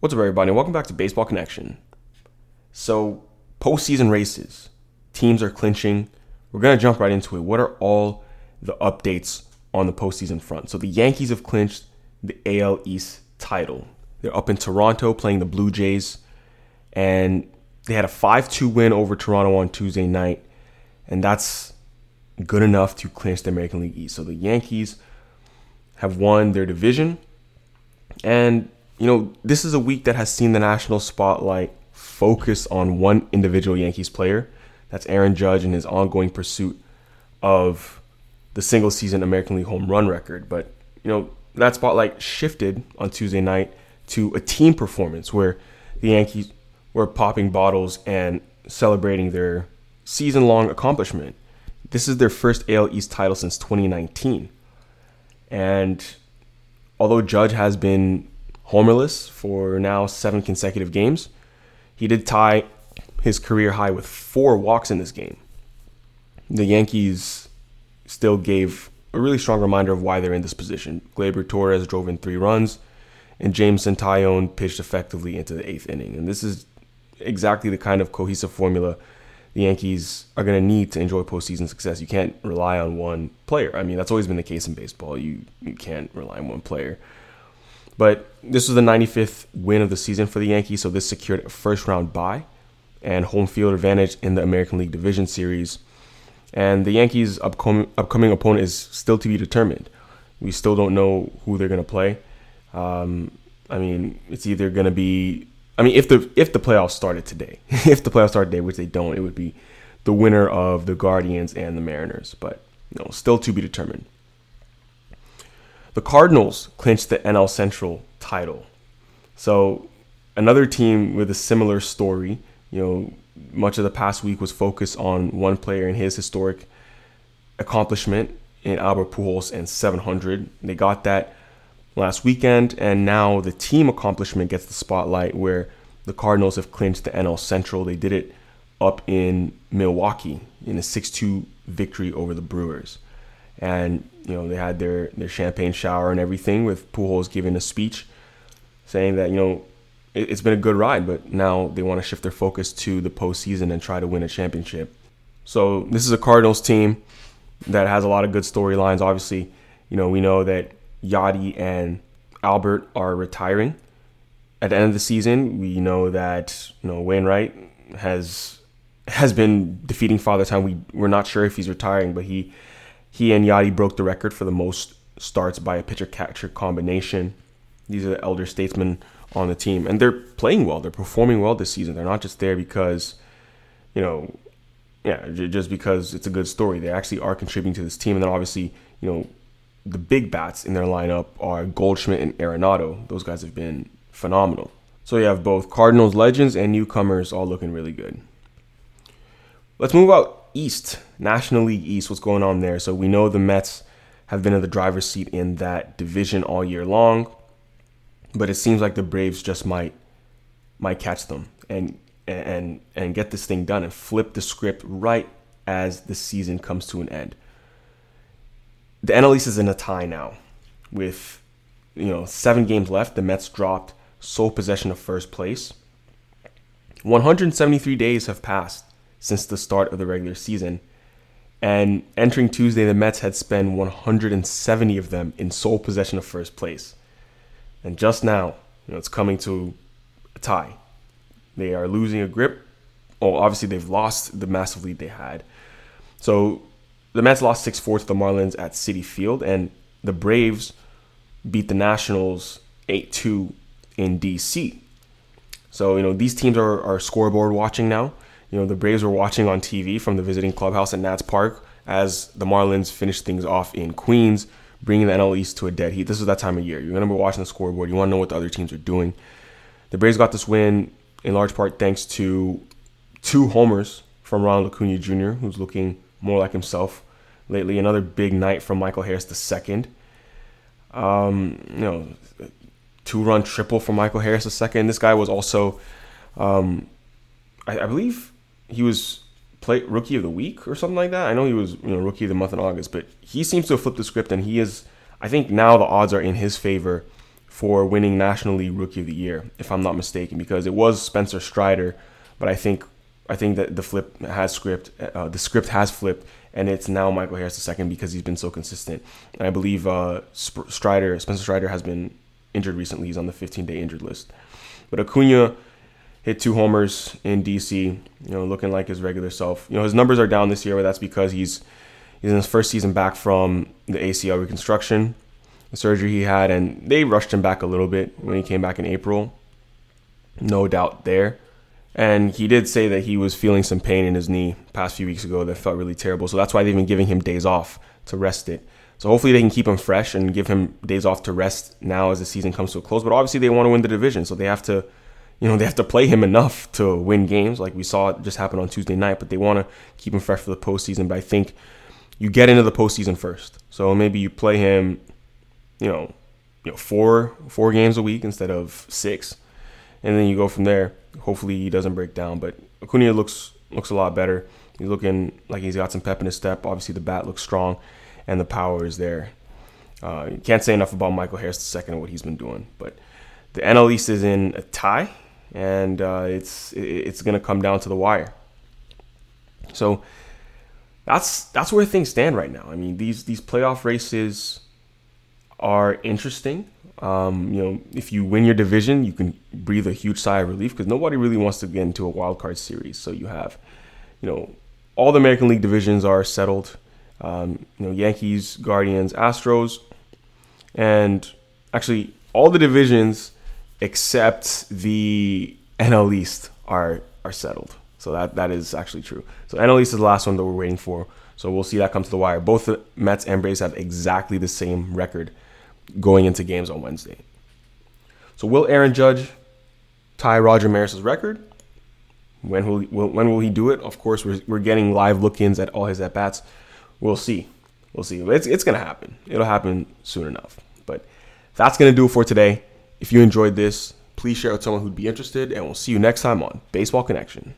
What's up, everybody? Welcome back to Baseball Connection. So, postseason races, teams are clinching. We're going to jump right into it. What are all the updates on the postseason front? So, the Yankees have clinched the AL East title. They're up in Toronto playing the Blue Jays, and they had a 5 2 win over Toronto on Tuesday night, and that's good enough to clinch the American League East. So, the Yankees have won their division, and you know, this is a week that has seen the national spotlight focus on one individual Yankees player. That's Aaron Judge and his ongoing pursuit of the single season American League home run record. But, you know, that spotlight shifted on Tuesday night to a team performance where the Yankees were popping bottles and celebrating their season long accomplishment. This is their first AL East title since 2019. And although Judge has been homerless for now seven consecutive games. He did tie his career high with four walks in this game. The Yankees still gave a really strong reminder of why they're in this position. Gleyber Torres drove in three runs, and Jameson Taillon pitched effectively into the eighth inning. And this is exactly the kind of cohesive formula the Yankees are going to need to enjoy postseason success. You can't rely on one player. I mean, that's always been the case in baseball. You you can't rely on one player. But this was the 95th win of the season for the Yankees, so this secured a first round bye and home field advantage in the American League Division Series. And the Yankees' upcoming, upcoming opponent is still to be determined. We still don't know who they're going to play. Um, I mean, it's either going to be. I mean, if the if the playoffs started today, if the playoffs started today, which they don't, it would be the winner of the Guardians and the Mariners. But you know, still to be determined. The Cardinals clinched the NL Central title. So another team with a similar story, you know, much of the past week was focused on one player and his historic accomplishment in Albert Pujols and 700. They got that last weekend, and now the team accomplishment gets the spotlight where the Cardinals have clinched the NL Central. They did it up in Milwaukee in a 6 2 victory over the Brewers and you know they had their their champagne shower and everything with Pujols giving a speech saying that you know it, has been a good ride, but now they want to shift their focus to the postseason and try to win a championship. So this is a Cardinals team that has a lot of good storylines. Obviously, you know we know that Yadi and Albert are retiring at the end of the season. We know that you know Wainwright has has been defeating Father Time. We we're not sure if he's retiring, but he he and Yadi broke the record for the most starts by a pitcher catcher combination. These are the elder statesmen on the team, and they're playing well. They're performing well this season. They're not just there because, you know, yeah, just because it's a good story. They actually are contributing to this team, and then obviously, you know, the big bats in their lineup are Goldschmidt and Arenado. Those guys have been phenomenal. So you have both Cardinals legends and newcomers all looking really good. Let's move out East, National League East, what's going on there? So we know the Mets have been in the driver's seat in that division all year long, but it seems like the Braves just might might catch them and and and get this thing done and flip the script right as the season comes to an end. The NL East is in a tie now, with you know seven games left. The Mets dropped sole possession of first place. 173 days have passed since the start of the regular season. And entering Tuesday, the Mets had spent 170 of them in sole possession of first place. And just now, you know, it's coming to a tie. They are losing a grip. Oh, obviously they've lost the massive lead they had. So the Mets lost 6-4 to the Marlins at Citi Field, and the Braves beat the Nationals 8-2 in DC. So, you know, these teams are, are scoreboard watching now you know, the Braves were watching on TV from the visiting clubhouse at Nats Park as the Marlins finished things off in Queens, bringing the NL East to a dead heat. This is that time of year. You're going to be watching the scoreboard. You want to know what the other teams are doing. The Braves got this win in large part thanks to two homers from Ronald Acuna Jr., who's looking more like himself lately. Another big night from Michael Harris II. Um, you know, two run triple from Michael Harris II. This guy was also, um, I, I believe, he was play rookie of the week or something like that. I know he was you know rookie of the month in August, but he seems to have flipped the script and he is. I think now the odds are in his favor for winning National League Rookie of the Year, if I'm not mistaken, because it was Spencer Strider, but I think I think that the flip has script, uh, the script has flipped, and it's now Michael Harris the second because he's been so consistent. And I believe uh, Strider, Spencer Strider, has been injured recently. He's on the 15-day injured list. But Acuna hit two homers in DC. You know, looking like his regular self. You know, his numbers are down this year, but that's because he's he's in his first season back from the ACL reconstruction, the surgery he had, and they rushed him back a little bit when he came back in April. No doubt there. And he did say that he was feeling some pain in his knee past few weeks ago that felt really terrible. So that's why they've been giving him days off to rest it. So hopefully they can keep him fresh and give him days off to rest now as the season comes to a close. But obviously they want to win the division, so they have to, you know, they have to play him enough to win games, like we saw it just happen on Tuesday night. But they want to keep him fresh for the postseason. But I think you get into the postseason first. So maybe you play him, you know, you know four four games a week instead of six, and then you go from there. Hopefully he doesn't break down. But Acuna looks looks a lot better. He's looking like he's got some pep in his step. Obviously the bat looks strong and the power is there. Uh, can't say enough about Michael Harris II and what he's been doing. But the NL East is in a tie, and uh, it's it's going to come down to the wire. So that's that's where things stand right now. I mean, these these playoff races are interesting. Um, you know, if you win your division, you can breathe a huge sigh of relief because nobody really wants to get into a wild card series. So you have, you know, all the American League divisions are settled. Um, you know, Yankees, Guardians, Astros, and actually all the divisions except the NL East are are settled. So that that is actually true. So NL East is the last one that we're waiting for. So we'll see that come to the wire. Both the Mets and Braves have exactly the same record going into games on Wednesday. So will Aaron Judge tie Roger Maris's record? When will, he, will when will he do it? Of course, we're, we're getting live look-ins at all his at bats we'll see. We'll see. It's, it's to happen. It'll happen soon enough. But that's to do it for today. If you enjoyed this, please share with someone who'd be interested, and we'll see you next time on Baseball Connection.